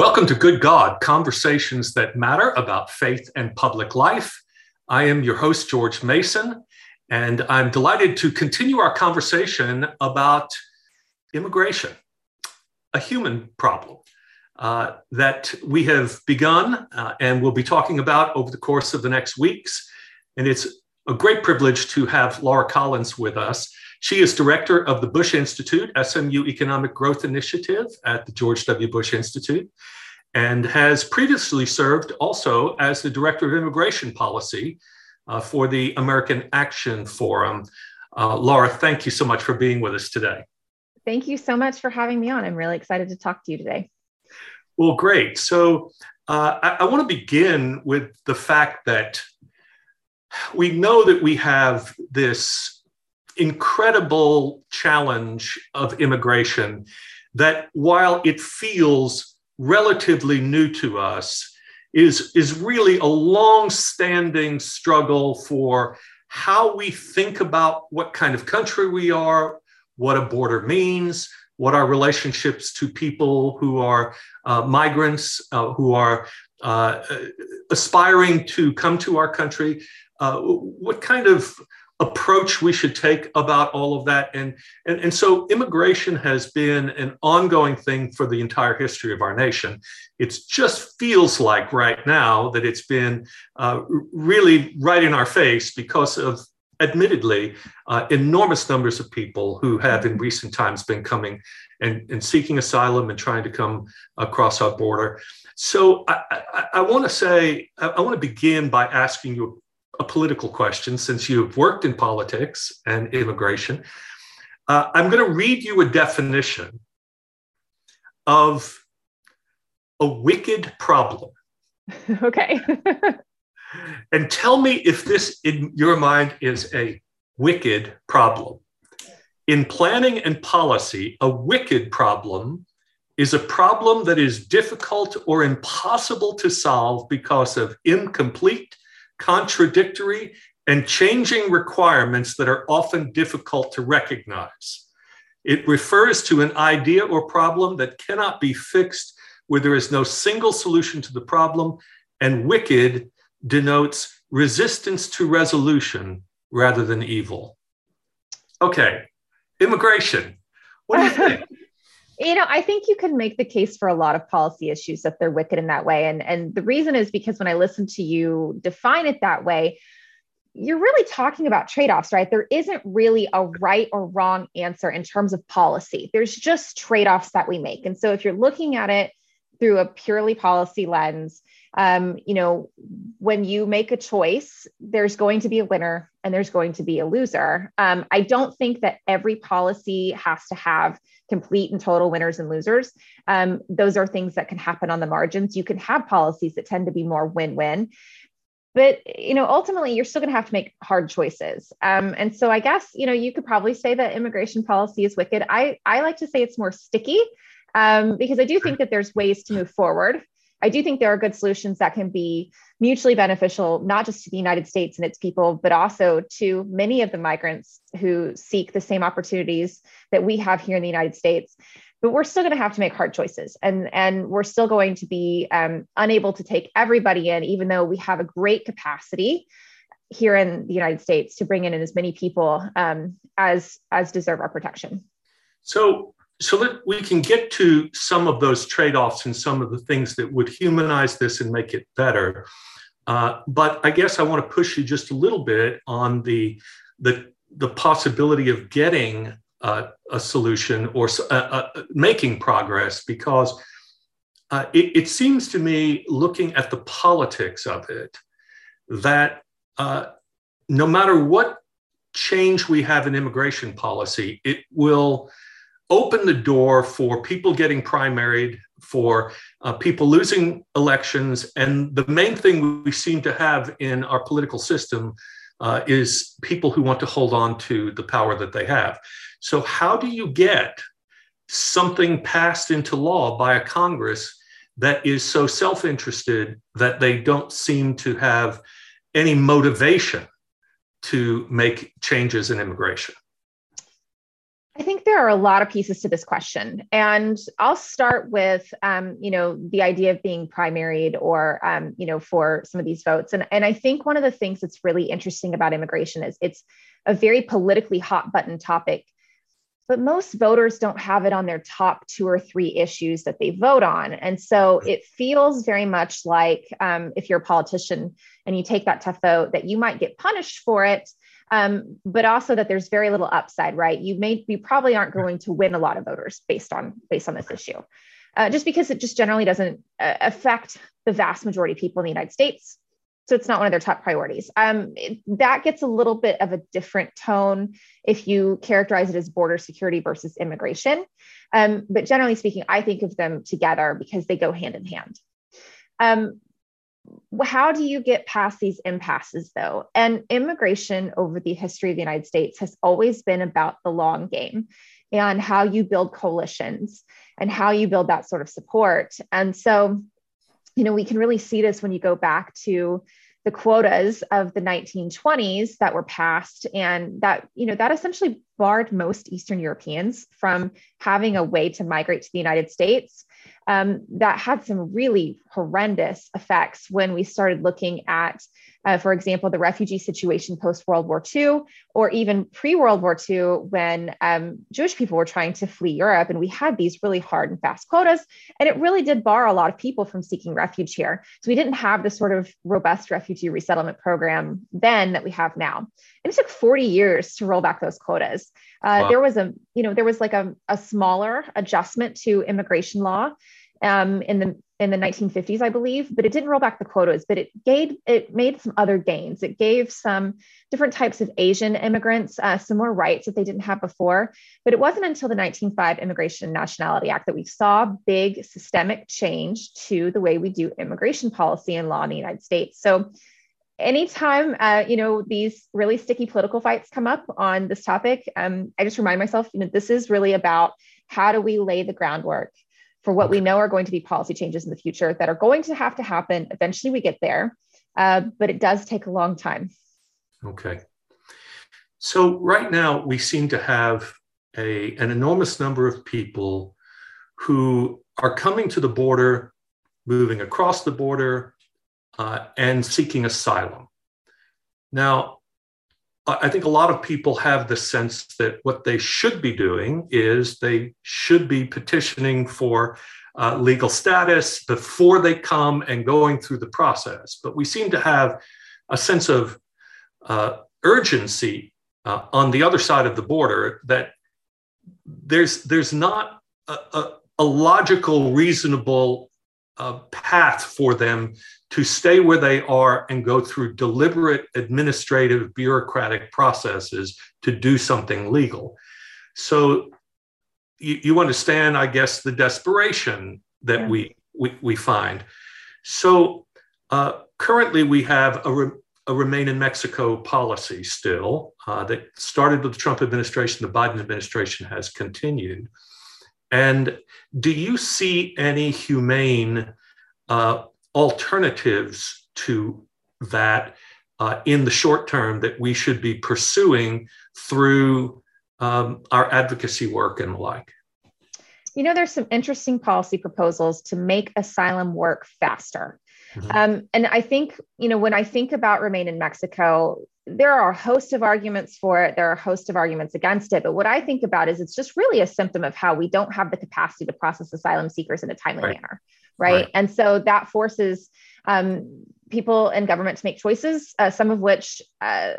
Welcome to Good God Conversations that Matter about Faith and Public Life. I am your host, George Mason, and I'm delighted to continue our conversation about immigration, a human problem uh, that we have begun uh, and will be talking about over the course of the next weeks. And it's a great privilege to have Laura Collins with us. She is director of the Bush Institute, SMU Economic Growth Initiative at the George W. Bush Institute, and has previously served also as the director of immigration policy uh, for the American Action Forum. Uh, Laura, thank you so much for being with us today. Thank you so much for having me on. I'm really excited to talk to you today. Well, great. So uh, I, I want to begin with the fact that we know that we have this incredible challenge of immigration that while it feels relatively new to us, is, is really a long-standing struggle for how we think about what kind of country we are, what a border means, what our relationships to people who are uh, migrants, uh, who are uh, aspiring to come to our country, uh, what kind of approach we should take about all of that. And, and, and so immigration has been an ongoing thing for the entire history of our nation. It just feels like right now that it's been uh, really right in our face because of admittedly uh, enormous numbers of people who have in recent times been coming and, and seeking asylum and trying to come across our border. So I, I, I want to say, I, I want to begin by asking you a political question since you've worked in politics and immigration. Uh, I'm going to read you a definition of a wicked problem. Okay. and tell me if this, in your mind, is a wicked problem. In planning and policy, a wicked problem is a problem that is difficult or impossible to solve because of incomplete contradictory, and changing requirements that are often difficult to recognize. It refers to an idea or problem that cannot be fixed where there is no single solution to the problem, and wicked denotes resistance to resolution rather than evil. Okay, immigration. What do you think? you know i think you can make the case for a lot of policy issues that they're wicked in that way. And and the reason is because when i listen to you define it that way you're really talking about trade-offs right? There isn't really a right or wrong answer in terms of policy. There's just trade-offs that we make. And so if you're looking at it through a purely policy lens um, you know when you make a choice there's going to be a winner and there's going to be a loser um, i don't think that every policy has to have complete and total winners and losers. Um, those are things that can happen on the margins. You can have policies that tend to be more win-win, but you know ultimately you're still going to have to make hard choices. Um, and so I guess you know you could probably say that immigration policy is wicked. I I like to say it's more sticky um, because I do think that there's ways to move forward. I do think there are good solutions that can be mutually beneficial, not just to the United States and its people, but also to many of the migrants who seek the same opportunities that we have here in the United States. But we're still going to have to make hard choices, and and we're still going to be um, unable to take everybody in, even though we have a great capacity here in the United States to bring in as many people um, as as deserve our protection. So so that we can get to some of those trade-offs and some of the things that would humanize this and make it better. Uh, but I guess I want to push you just a little bit on the the, the possibility of getting uh, a solution or uh, uh, making progress because uh, it, it, seems to me, looking at the politics of it, that uh, no matter what change we have in immigration policy, it will open the door for people getting primaried, for uh, people losing elections. And the main thing we seem to have in our political system uh, is people who want to hold on to the power that they have. So, how do you get something passed into law by a Congress that is so self interested that they don't seem to have any motivation to make changes in immigration? I think there are a lot of pieces to this question, and I'll start with, um, you know, the idea of being primaried or, um, you know, for some of these votes. And and I think one of the things that's really interesting about immigration is it's a very politically hot button topic, but most voters don't have it on their top two or three issues that they vote on, and so it feels very much like um, if you're a politician and you take that tough vote, that you might get punished for it um, but also that there's very little upside, right? You may you probably aren't going to win a lot of voters based on based on this issue, uh, just because it just generally doesn't uh, affect the vast majority of people in the United States. So it's not one of their top priorities. Um, it, that gets a little bit of a different tone if you characterize it as border security versus immigration. Um, but generally speaking, I think of them together because they go hand in hand. Um, how do you get past these impasses though? And immigration over the history of the united states has always been about the long game and how you build coalitions and how you build that sort of support. And so you know we can really see this when you go back to the quotas of the 1920s that were passed and that you know that essentially barred most eastern europeans from having a way to migrate to the united states um, that had some really horrendous effects when we started looking at, uh, for example, the refugee situation post World War II, or even pre World War II when um, Jewish people were trying to flee Europe. And we had these really hard and fast quotas. And it really did bar a lot of people from seeking refuge here. So we didn't have the sort of robust refugee resettlement program then that we have now. And it took 40 years to roll back those quotas. Uh, wow. There was a, you know, there was like a, a smaller adjustment to immigration law um, in the in the 1950s, I believe, but it didn't roll back the quotas, but it gave it made some other gains. It gave some different types of Asian immigrants uh, some more rights that they didn't have before. But it wasn't until the 1905 Immigration and Nationality Act that we saw big systemic change to the way we do immigration policy and law in the United States. So anytime uh, you know these really sticky political fights come up on this topic um, i just remind myself you know this is really about how do we lay the groundwork for what we know are going to be policy changes in the future that are going to have to happen. Eventually, we get there, uh, but it does take a long time. Okay. So, right now, we seem to have a, an enormous number of people who are coming to the border, moving across the border, uh, and seeking asylum. Now, I think a lot of people have the sense that what they should be doing is they should be petitioning for uh, legal status before they come and going through the process. But we seem to have a sense of uh, urgency uh, on the other side of the border that there's there's not a, a, a logical, reasonable uh, path for them to stay where they are and go through deliberate administrative bureaucratic processes to do something legal. So you, you understand, I guess, the desperation that yeah. we, we, we find. So uh, currently we have a, re, a, remain in Mexico policy still uh, that started with the Trump administration, the Biden administration has continued. And do you see any humane uh, alternatives to that uh, in the short term that we should be pursuing through um, our advocacy work and the like? You know, there's some interesting policy proposals to make asylum work faster. Mm-hmm. Um, and I think, you know, when I think about Remain in Mexico, there are a host of arguments for it. There are a host of arguments against it. But what I think about is it's just really a symptom of how we don't have the capacity to process asylum seekers in a timely right. manner right? right. And so that forces um, people and government to make choices, uh, some of which uh,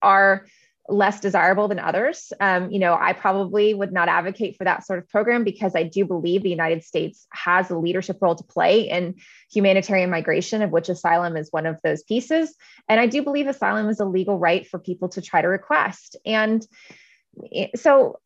are less desirable than others. Um, you know, I probably would not advocate for that sort of program because I do believe the United States has a leadership role to play in humanitarian migration, of which asylum is one of those pieces. And I do believe asylum is a legal right for people to try to request. And eh, so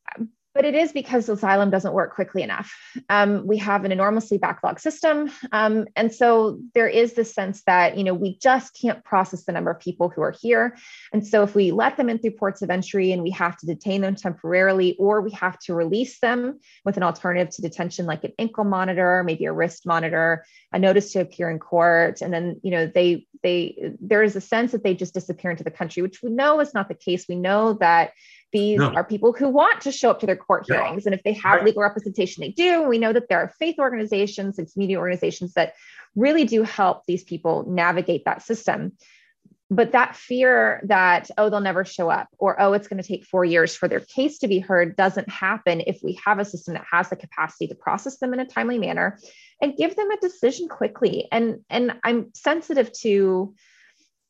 but it is because asylum doesn't work quickly enough. Um, we have an enormously backlog system. Um, and so there is this sense that, you know, we just can't process the number of people who are here. And so if we let them in through ports of entry and we have to detain them temporarily, or we have to release them with an alternative to detention, like an ankle monitor, maybe a wrist monitor, a notice to appear in court, and then, you know, they, they, there is a sense that they just disappear into the country, which we know is not the case. We know that These no. are people who want to show up to their court hearings. Yeah. And if they have right. legal representation, they do. We know that there are faith organizations and community organizations that really do help these people navigate that system. But that fear that, oh, they'll never show up, or oh, it's going to take four years for their case to be heard doesn't happen if we have a system that has the capacity to process them in a timely manner and give them a decision quickly. And, and I'm sensitive to,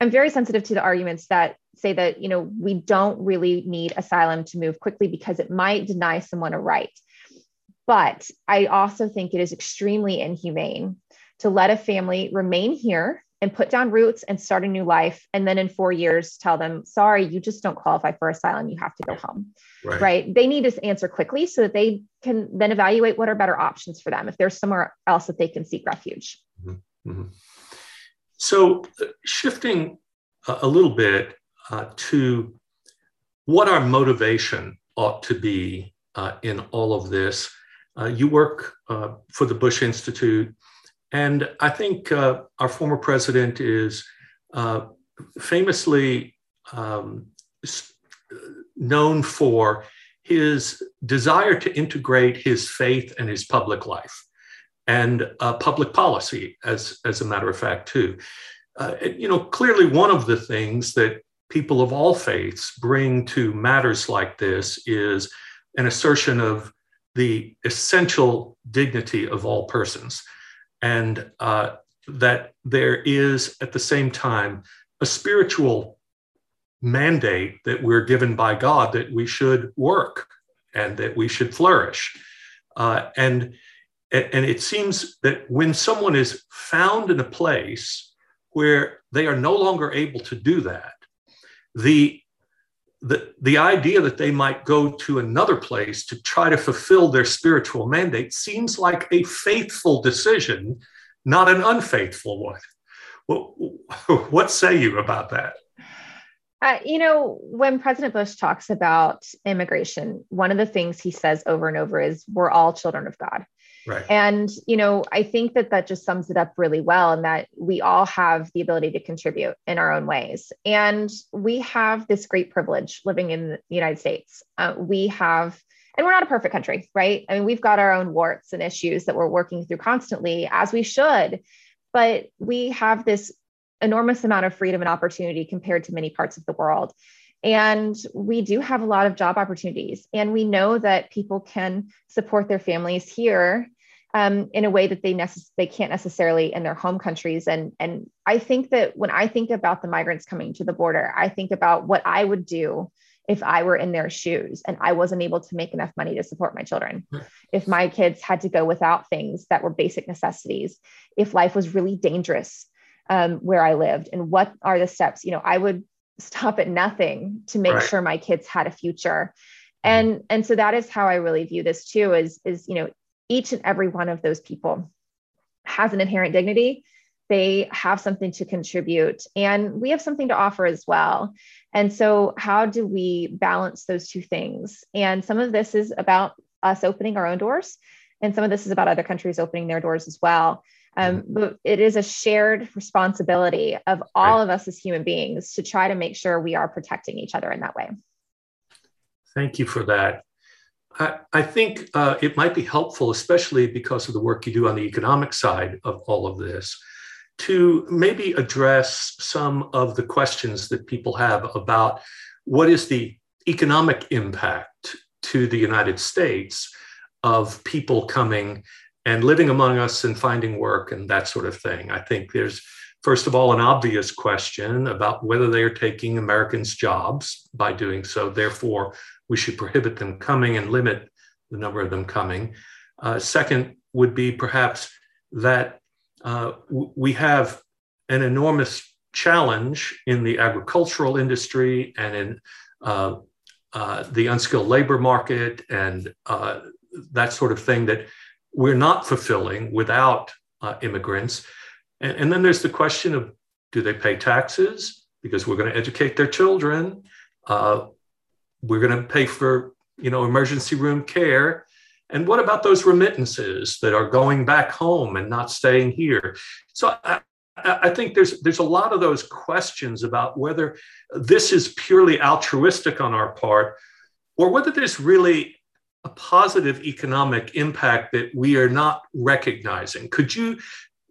I'm very sensitive to the arguments that say that, you know, we don't really need asylum to move quickly because it might deny someone a right. But I also think it is extremely inhumane to let a family remain here and put down roots and start a new life. And then in four years, tell them, sorry, you just don't qualify for asylum. You have to go home. Right. right. They need to answer quickly so that they can then evaluate what are better options for them if there's somewhere else that they can seek refuge. Mm-hmm. mm-hmm. So, uh, shifting a little bit uh, to what our motivation ought to be uh, in all of this. Uh, you work uh, for the Bush Institute and I think uh, our former president is uh, famously um, known for his desire to integrate his faith and his public life and uh, public policy, as, as a matter of fact, too. Uh, you know, clearly one of the things that people of all faiths bring to matters like this is an assertion of the essential dignity of all persons and uh, that there is at the same time a spiritual mandate that we're given by God that we should work and that we should flourish. Uh, and, and it seems that when someone is found in a place where they are no longer able to do that, the the, the idea that they might go to another place to try to fulfill their spiritual mandate seems like a faithful decision, not an unfaithful one. What, what say you about that? Uh, you know, when President Bush talks about immigration, one of the things he says over and over is, We're all children of God. Right. And, you know, I think that that just sums it up really well and that we all have the ability to contribute in our own ways. And we have this great privilege living in the United States. Uh, we have, and we're not a perfect country, right? I mean, we've got our own warts and issues that we're working through constantly, as we should. But we have this enormous amount of freedom and opportunity compared to many parts of the world. And we do have a lot of job opportunities. And we know that people can support their families here um, in a way that they necess- they can't necessarily in their home countries. And and I think that when I think about the migrants coming to the border, I think about what I would do if I were in their shoes and I wasn't able to make enough money to support my children, if my kids had to go without things that were basic necessities, if life was really dangerous um, where I lived, and what are the steps? You know, I would stop at nothing to make right. sure my kids had a future. And, and so that is how I really view this too is, is, you know, each and every one of those people has an inherent dignity. They have something to contribute, and we have something to offer as well. And so, how do we balance those two things? And some of this is about us opening our own doors, and some of this is about other countries opening their doors as well. Um, mm-hmm. but it is a shared responsibility of all right. of us as human beings to try to make sure we are protecting each other in that way. Thank you for that. I, I think uh, it might be helpful, especially because of the work you do on the economic side of all of this, to maybe address some of the questions that people have about what is the economic impact to the United States of people coming and living among us and finding work and that sort of thing. I think there's, first of all, an obvious question about whether they are taking Americans' jobs by doing so. Therefore, we should prohibit them coming and limit the number of them coming. Uh, second would be perhaps that uh, w- we have an enormous challenge in the agricultural industry and in uh, uh the unskilled labor market and uh, that sort of thing that we're not fulfilling without uh, immigrants. And, and then there's the question of do they pay taxes? Because we're going to educate their children. Uh, we're going to pay for you know emergency room care and what about those remittances that are going back home and not staying here so I, I think there's there's a lot of those questions about whether this is purely altruistic on our part or whether there's really a positive economic impact that we are not recognizing. Could you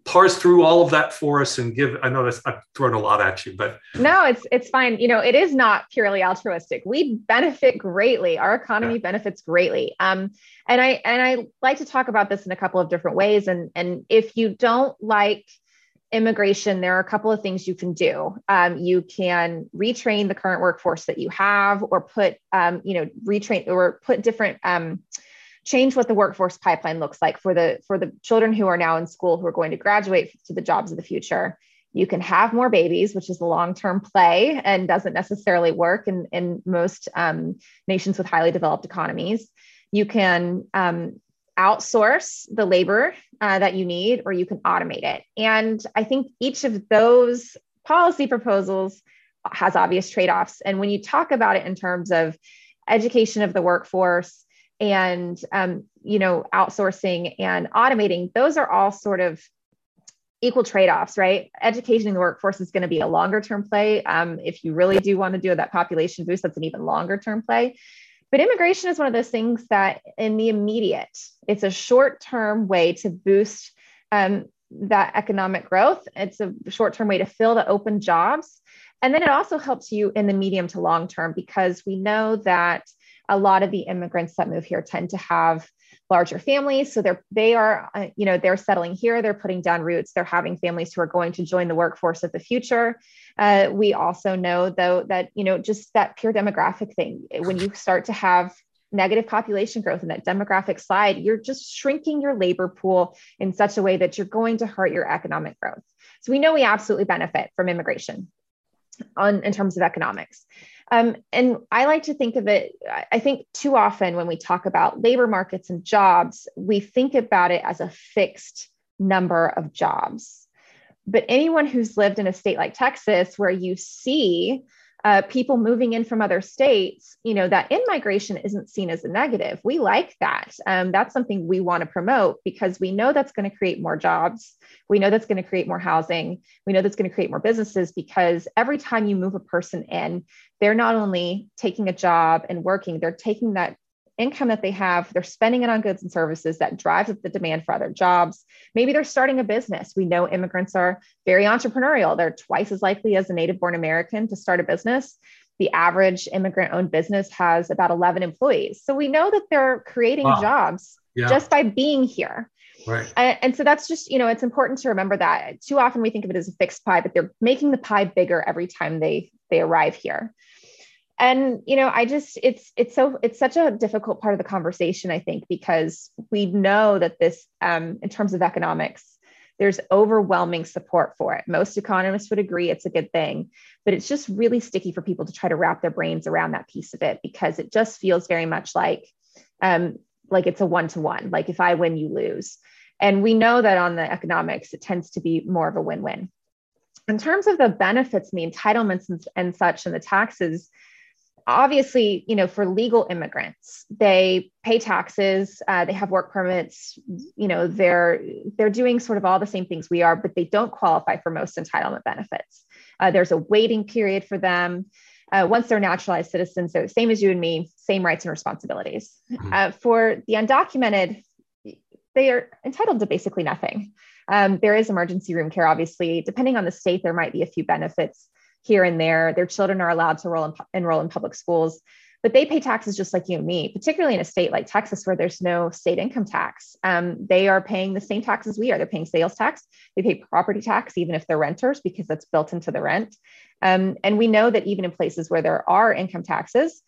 parse through all of that for us and give i know that's i've thrown a lot at you but. No it's it's fine. You know it is not purely altruistic. We benefit greatly. Our economy yeah. benefits greatly. Um and i and i like to talk about this in a couple of different ways. And and if you don't like immigration there are a couple of things you can do. Um, you can retrain the current workforce that you have or put um, you know retrain or put different um, change what the workforce pipeline looks like for the for the children who are now in school who are going to graduate to the jobs of the future. You can have more babies which is a long-term play and doesn't necessarily work in, in most um, nations with highly developed economies. You can um, outsource the labor uh, that you need or you can automate it. And i think each of those policy proposals has obvious trade-offs. And when you talk about it in terms of education of the workforce and um, you know outsourcing and automating those are all sort of equal trade-offs right? Educating the workforce is going to be a longer term play. Um, if you really do want to do that population boost that's an even longer term play. But immigration is one of those things that in the immediate it's a short term way to boost um, that economic growth. It's a short term way to fill the open jobs. And then it also helps you in the medium to long term because we know that a lot of the immigrants that move here tend to have larger families. So they're they are uh, you know they're settling here they're putting down roots they're having families who are going to join the workforce of the future. Uh, we also know though that you know just that pure demographic thing when you start to have negative population growth in that demographic slide you're just shrinking your labor pool in such a way that you're going to hurt your economic growth. So we know we absolutely benefit from immigration on in terms of economics um, and I like to think of it, I think too often when we talk about labor markets and jobs, we think about it as a fixed number of jobs. But anyone who's lived in a state like Texas, where you see uh, people moving in from other states, you know, that in migration isn't seen as a negative. We like that. Um, that's something we want to promote because we know that's going to create more jobs. We know that's going to create more housing. We know that's going to create more businesses because every time you move a person in, they're not only taking a job and working, they're taking that income that they have, they're spending it on goods and services that drives up the demand for other jobs. Maybe they're starting a business. We know immigrants are very entrepreneurial. They're twice as likely as a native born American to start a business. The average immigrant owned business has about 11 employees. So we know that they're creating wow. jobs yeah. just by being here. Right. And, and so that's just, you know, it's important to remember that too often we think of it as a fixed pie, but they're making the pie bigger every time they they arrive here and you know i just it's it's so it's such a difficult part of the conversation i think because we know that this um, in terms of economics there's overwhelming support for it. Most economists would agree it's a good thing but it's just really sticky for people to try to wrap their brains around that piece of it because it just feels very much like um, like it's a one-to-one like if i win you lose. And we know that on the economics it tends to be more of a win-win. In terms of the benefits and the entitlements and, and such and the taxes obviously, you know, for legal immigrants, they pay taxes, uh, they have work permits, you know, they're they're doing sort of all the same things we are, but they don't qualify for most entitlement benefits. Uh, there's a waiting period for them. Uh, once they're naturalized citizens, so same as you and me, same rights and responsibilities. Mm-hmm. Uh, for the undocumented, they are entitled to basically nothing. Um, there is emergency room care, obviously. Depending on the state, there might be a few benefits here and there. Their children are allowed to enroll in, enroll in public schools, but they pay taxes just like you and me, particularly in a state like Texas where there's no state income tax. Um, they are paying the same taxes we are. They're paying sales tax, they pay property tax, even if they're renters, because that's built into the rent. Um, and we know that even in places where there are income taxes,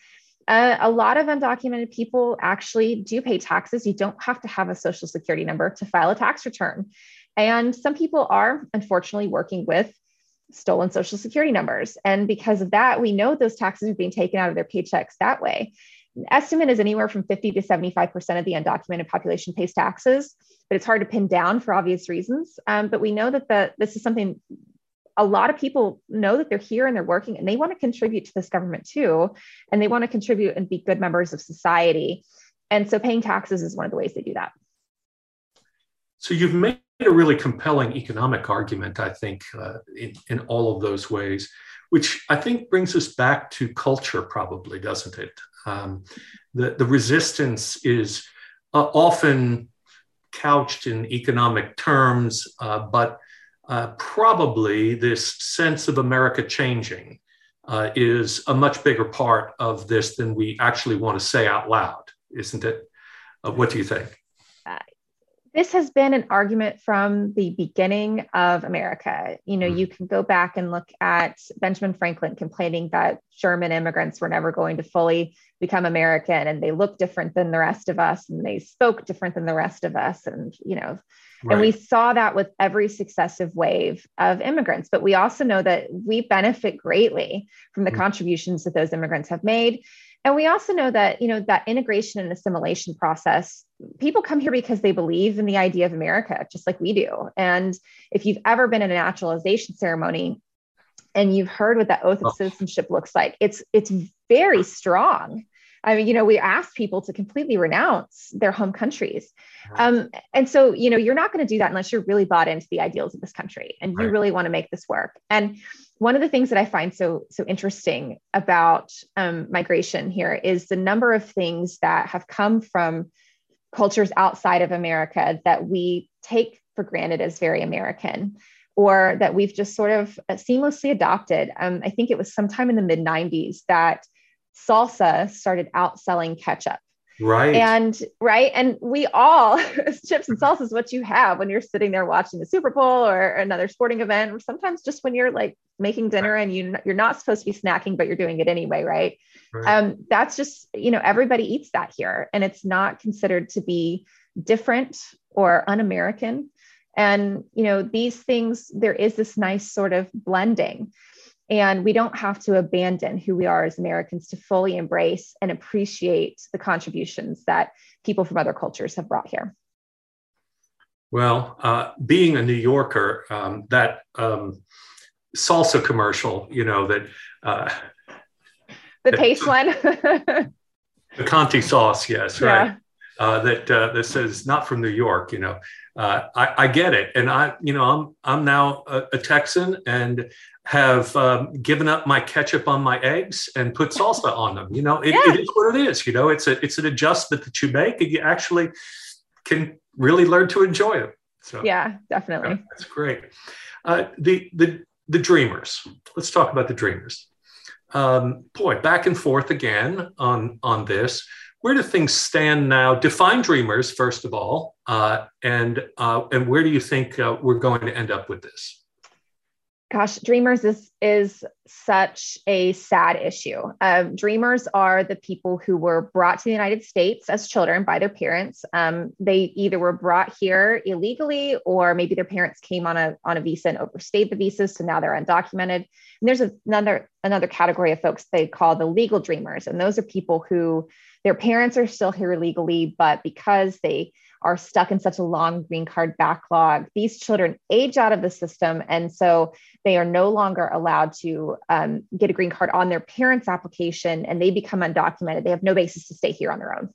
uh, a lot of undocumented people actually do pay taxes. You don't have to have a social security number to file a tax return. And some people are unfortunately working with stolen social security numbers. And because of that, we know those taxes are being taken out of their paychecks that way. estimate is anywhere from 50 to 75% of the undocumented population pays taxes, but it's hard to pin down for obvious reasons. Um, but we know that the, this is something a lot of people know that they're here and they're working and they want to contribute to this government too. And they want to contribute and be good members of society. And so paying taxes is one of the ways they do that. So you've made a really compelling economic argument, I think, uh, in, in all of those ways, which I think brings us back to culture, probably, doesn't it? Um, the, the resistance is uh, often couched in economic terms, uh, but uh, probably this sense of America changing uh, is a much bigger part of this than we actually want to say out loud, isn't it? Uh, what do you think? This has been an argument from the beginning of America. You know, mm. you can go back and look at Benjamin Franklin complaining that German immigrants were never going to fully become American and they look different than the rest of us and they spoke different than the rest of us. And, you know, Right. And we saw that with every successive wave of immigrants. But we also know that we benefit greatly from the mm-hmm. contributions that those immigrants have made. And we also know that, you know, that integration and assimilation process, people come here because they believe in the idea of America, just like we do. And if you've ever been in a naturalization ceremony and you've heard what that oath of oh. citizenship looks like, it's it's very strong. I mean, you know, we ask people to completely renounce their home countries. Um, and so, you know, you're not going to do that unless you're really bought into the ideals of this country and you really want to make this work. And one of the things that I find so so interesting about um, migration here is the number of things that have come from cultures outside of America that we take for granted as very American or that we've just sort of uh, seamlessly adopted. Um, I think it was sometime in the mid 90s that salsa started outselling ketchup. Right. And right. And we all, chips and salsa is what you have when you're sitting there watching the Super Bowl or another sporting event, or sometimes just when you're like making dinner and you, you're not supposed to be snacking, but you're doing it anyway. Right. right. Um, that's just, you know, everybody eats that here and it's not considered to be different or un American. And, you know, these things, there is this nice sort of blending. And we don't have to abandon who we are as Americans to fully embrace and appreciate the contributions that people from other cultures have brought here. Well, uh, being a New Yorker, um, that um, salsa commercial, you know, that. Uh, the taste one. the Conti sauce, yes, right. Uh, that uh, that says not from New York, you know. Uh, I, I, get it, and I, you know, I'm I'm now a, a Texan, and have um, given up my ketchup on my eggs and put salsa on them. You know, it, yeah. it is what it is. You know, it's a it's an adjustment that you make, and you actually can really learn to enjoy it. So yeah, definitely, yeah, that's great. Uh, the the the dreamers. Let's talk about the dreamers. Um, boy, back and forth again on on this. Where do things stand now? Define dreamers first of all, uh, and uh, and where do you think uh, we're going to end up with this? Gosh dreamers is is such a sad issue. Um, dreamers are the people who were brought to the united states as children by their parents. Um, they either were brought here illegally or maybe their parents came on a on a visa and overstayed the visas so now they're undocumented. And there's another another category of folks they call the legal dreamers and those are people who their parents are still here legally but because they are stuck in such a long green card backlog. These children age out of the system. And so they are no longer allowed to um, get a green card on their parents' application and they become undocumented. They have no basis to stay here on their own.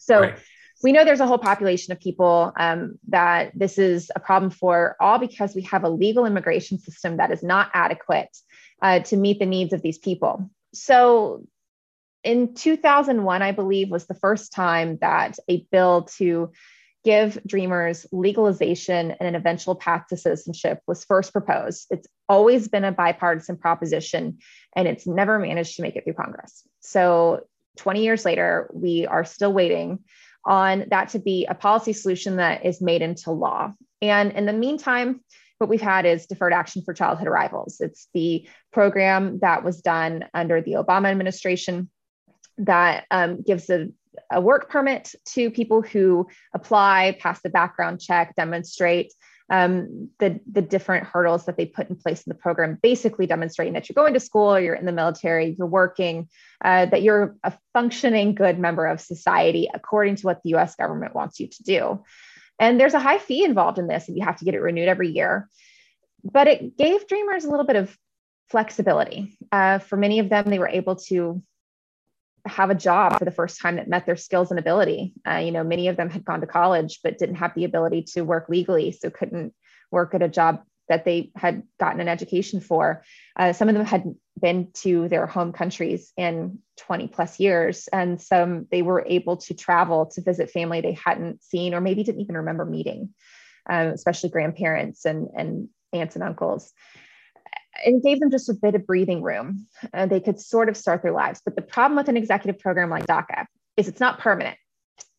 So right. we know there's a whole population of people um, that this is a problem for, all because we have a legal immigration system that is not adequate uh, to meet the needs of these people. So in 2001, I believe, was the first time that a bill to give dreamers legalization and an eventual path to citizenship was first proposed. It's always been a bipartisan proposition and it's never managed to make it through Congress. So 20 years later, we are still waiting on that to be a policy solution that is made into law. And in the meantime, what we've had is deferred action for childhood arrivals. It's the program that was done under the Obama administration that um, gives a, a work permit to people who apply, pass the background check, demonstrate um, the, the different hurdles that they put in place in the program, basically demonstrating that you're going to school, you're in the military, you're working, uh, that you're a functioning good member of society according to what the US government wants you to do. And there's a high fee involved in this, and you have to get it renewed every year. But it gave Dreamers a little bit of flexibility. Uh, for many of them, they were able to have a job for the first time that met their skills and ability. Uh, you know, many of them had gone to college but didn't have the ability to work legally, so couldn't work at a job that they had gotten an education for. Uh, some of them had been to their home countries in 20 plus years, and some they were able to travel to visit family they hadn't seen or maybe didn't even remember meeting, um, especially grandparents and, and aunts and uncles it gave them just a bit of breathing room. Uh, they could sort of start their lives. But the problem with an executive program like DACA is it's not permanent.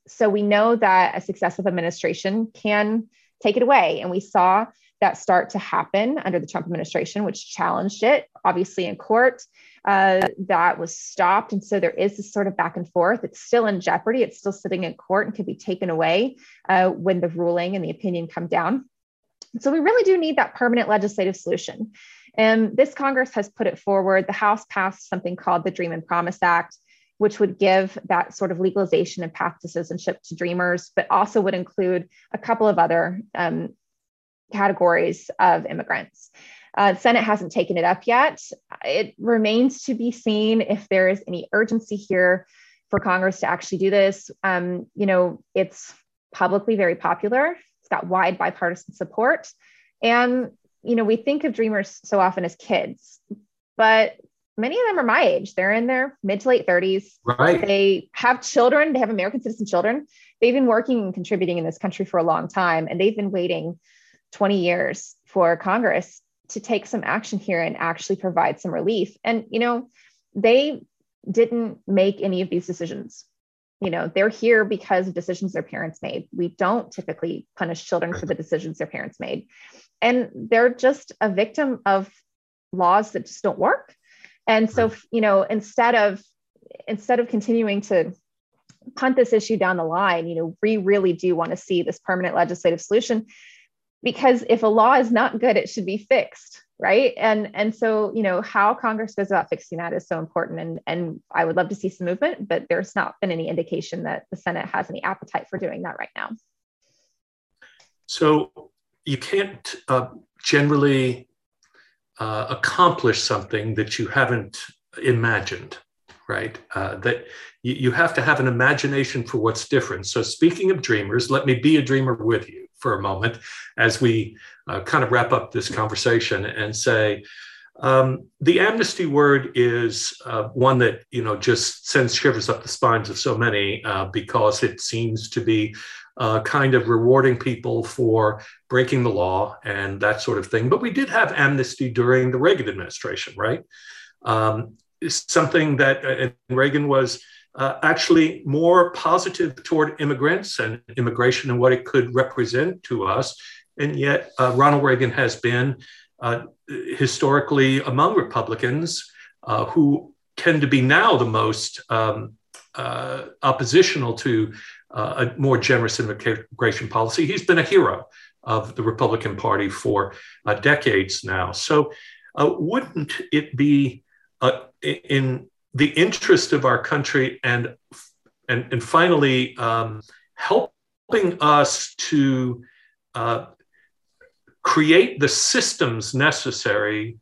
So we know that a successive administration can take it away. And we saw that start to happen under the Trump administration, which challenged it, obviously in court. Uh, that was stopped. And so there is this sort of back and forth. It's still in jeopardy. It's still sitting in court and could be taken away uh, when the ruling and the opinion come down. So we really do need that permanent legislative solution. And this Congress has put it forward. The House passed something called the Dream and Promise Act, which would give that sort of legalization and path to citizenship to dreamers, but also would include a couple of other um, categories of immigrants. Uh, Senate hasn't taken it up yet. It remains to be seen if there is any urgency here for Congress to actually do this. Um, you know, it's publicly very popular. It's got wide bipartisan support. And you know, we think of dreamers so often as kids, but many of them are my age. They're in their mid to late 30s. Right. They have children, they have American citizen children. They've been working and contributing in this country for a long time, and they've been waiting 20 years for Congress to take some action here and actually provide some relief. And, you know, they didn't make any of these decisions. You know, they're here because of decisions their parents made. We don't typically punish children for the decisions their parents made and they're just a victim of laws that just don't work. And so you know instead of instead of continuing to punt this issue down the line you know we really do want to see this permanent legislative solution because if a law is not good it should be fixed right? And and so you know how congress goes about fixing that is so important. And and i would love to see some movement but there's not been any indication that the senate has any appetite for doing that right now. So you can't uh, generally uh, accomplish something that you haven't imagined, right? Uh, that you, you have to have an imagination for what's different. So, speaking of dreamers, let me be a dreamer with you for a moment as we uh, kind of wrap up this conversation and say, um, the amnesty word is uh, one that you know just sends shivers up the spines of so many uh, because it seems to be uh, kind of rewarding people for breaking the law and that sort of thing. But we did have amnesty during the Reagan administration, right? Um, something that uh, Reagan was uh, actually more positive toward immigrants and immigration and what it could represent to us. And yet, uh, Ronald Reagan has been uh, historically among Republicans uh, who tend to be now the most um, oppositional to uh, a more generous immigration policy. He's been a hero of the Republican Party for uh, decades now. So, uh, wouldn't it be uh, in the interest of our country and and, and finally um, helping us to uh, create the systems necessary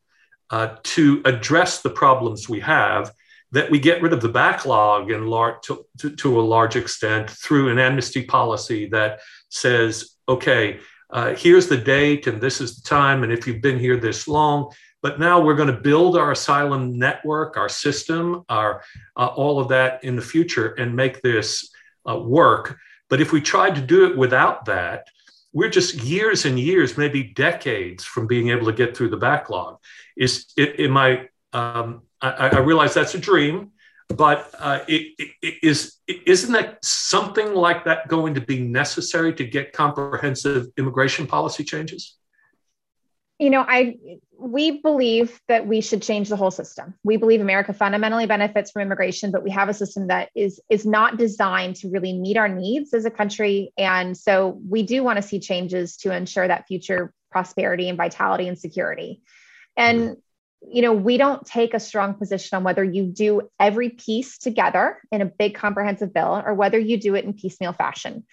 uh, to address the problems we have that we get rid of the backlog in to, to, to, a large extent through an amnesty policy that says, okay, uh, here's the date and this is the time, and if you've been here this long, but now we're going to build our asylum network, our system, our uh, all of that in the future, and make this uh, work. But if we tried to do it without that, we're just years and years, maybe decades, from being able to get through the backlog. Is it, am I um, I, I, realize that's a dream, but uh, it, it is isn't that something like that going to be necessary to get comprehensive immigration policy changes? You know, I we believe that we should change the whole system. We believe America fundamentally benefits from immigration, but we have a system that is is not designed to really meet our needs as a country, and so we do want to see changes to ensure that future prosperity and vitality and security. And mm-hmm you know, we don't take a strong position on whether you do every piece together in a big comprehensive bill or whether you do it in piecemeal fashion.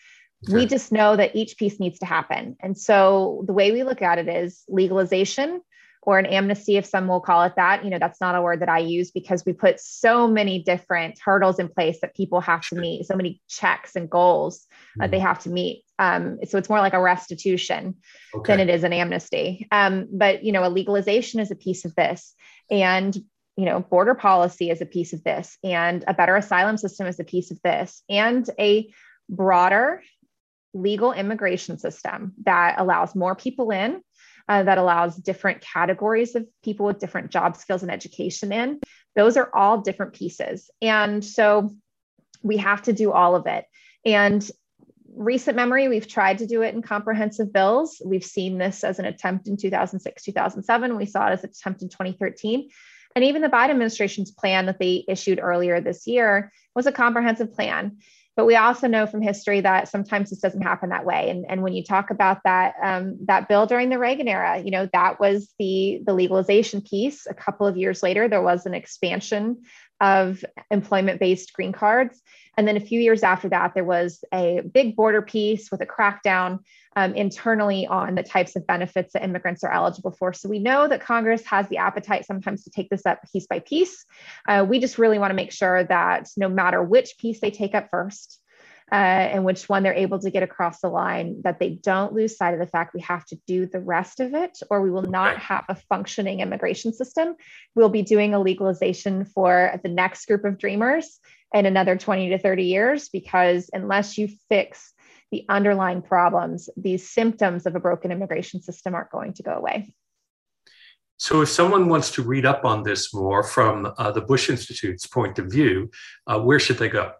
Okay. We just know that each piece needs to happen. And so the way we look at it is legalization or an amnesty, if some will call it that. You know, that's not a word that I use because we put so many different hurdles in place that people have to meet, so many checks and goals mm-hmm. that they mm-hmm. have to meet. Um, so it's more like a restitution okay. than it is an amnesty. Um, but you know, a legalization is a piece of this, and you know, border policy is a piece of this, and a better asylum system is a piece of this, and a broader legal immigration system that allows more people in uh, that allows different categories of people with different job skills and education in. Those are all different pieces. And so we have to do all of it. And recent memory, we've tried to do it in comprehensive bills. We've seen this as an attempt in 2006, 2007. We saw it as an attempt in 2013. And even the Biden administration's plan that they issued earlier this year was a comprehensive plan. But we also know from history that sometimes this doesn't happen that way. And, and when you talk about that um, that bill during the Reagan era, you know that was the the legalization piece. A couple of years later, there was an expansion of employment based green cards. And then a few years after that, there was a big border piece with a crackdown um, internally on the types of benefits that immigrants are eligible for. So we know that Congress has the appetite sometimes to take this up piece by piece. Uh, we just really want to make sure that no matter which piece they take up first, uh, and which one they're able to get across the line, that they don't lose sight of the fact we have to do the rest of it, or we will not have a functioning immigration system. We'll be doing a legalization for the next group of dreamers in another 20 to 30 years, because unless you fix the underlying problems, these symptoms of a broken immigration system aren't going to go away. So, if someone wants to read up on this more from uh, the Bush Institute's point of view, uh, where should they go?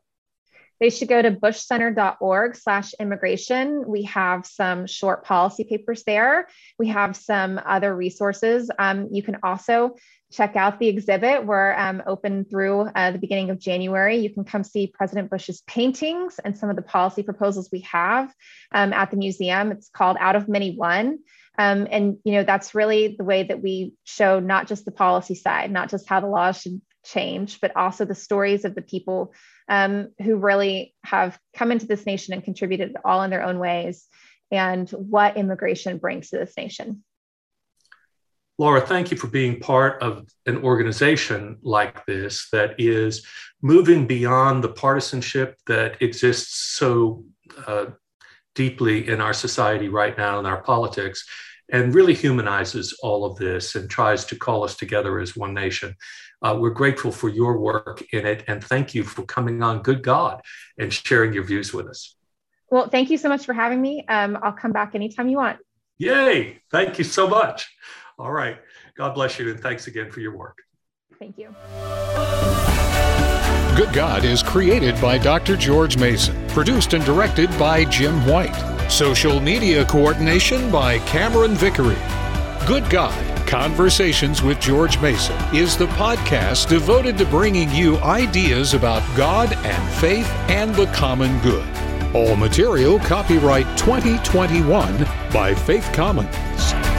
They should go to bushcenter.org slash immigration. We have some short policy papers there. We have some other resources. Um, you can also check out the exhibit. We're um, open through uh, the beginning of January. You can come see President Bush's paintings and some of the policy proposals we have um, at the museum. It's called Out of Many One. Um, and you know that's really the way that we show not just the policy side, not just how the laws should change, but also the stories of the people um, who really have come into this nation and contributed all in their own ways, and what immigration brings to this nation. Laura, thank you for being part of an organization like this that is moving beyond the partisanship that exists so uh, deeply in our society right now in our politics and really humanizes all of this and tries to call us together as one nation. Uh, we're grateful for your work in it, and thank you for coming on Good God and sharing your views with us. Well, thank you so much for having me. Um, I'll come back anytime you want. Yay! Thank you so much. All right. God bless you, and thanks again for your work. Thank you. Good God is created by Dr. George Mason, produced and directed by Jim White. Social media coordination by Cameron Vickery. Good God Conversations with George Mason is the podcast devoted to bringing you ideas about God and faith and the common good. All material copyright 2021 by Faith Commons.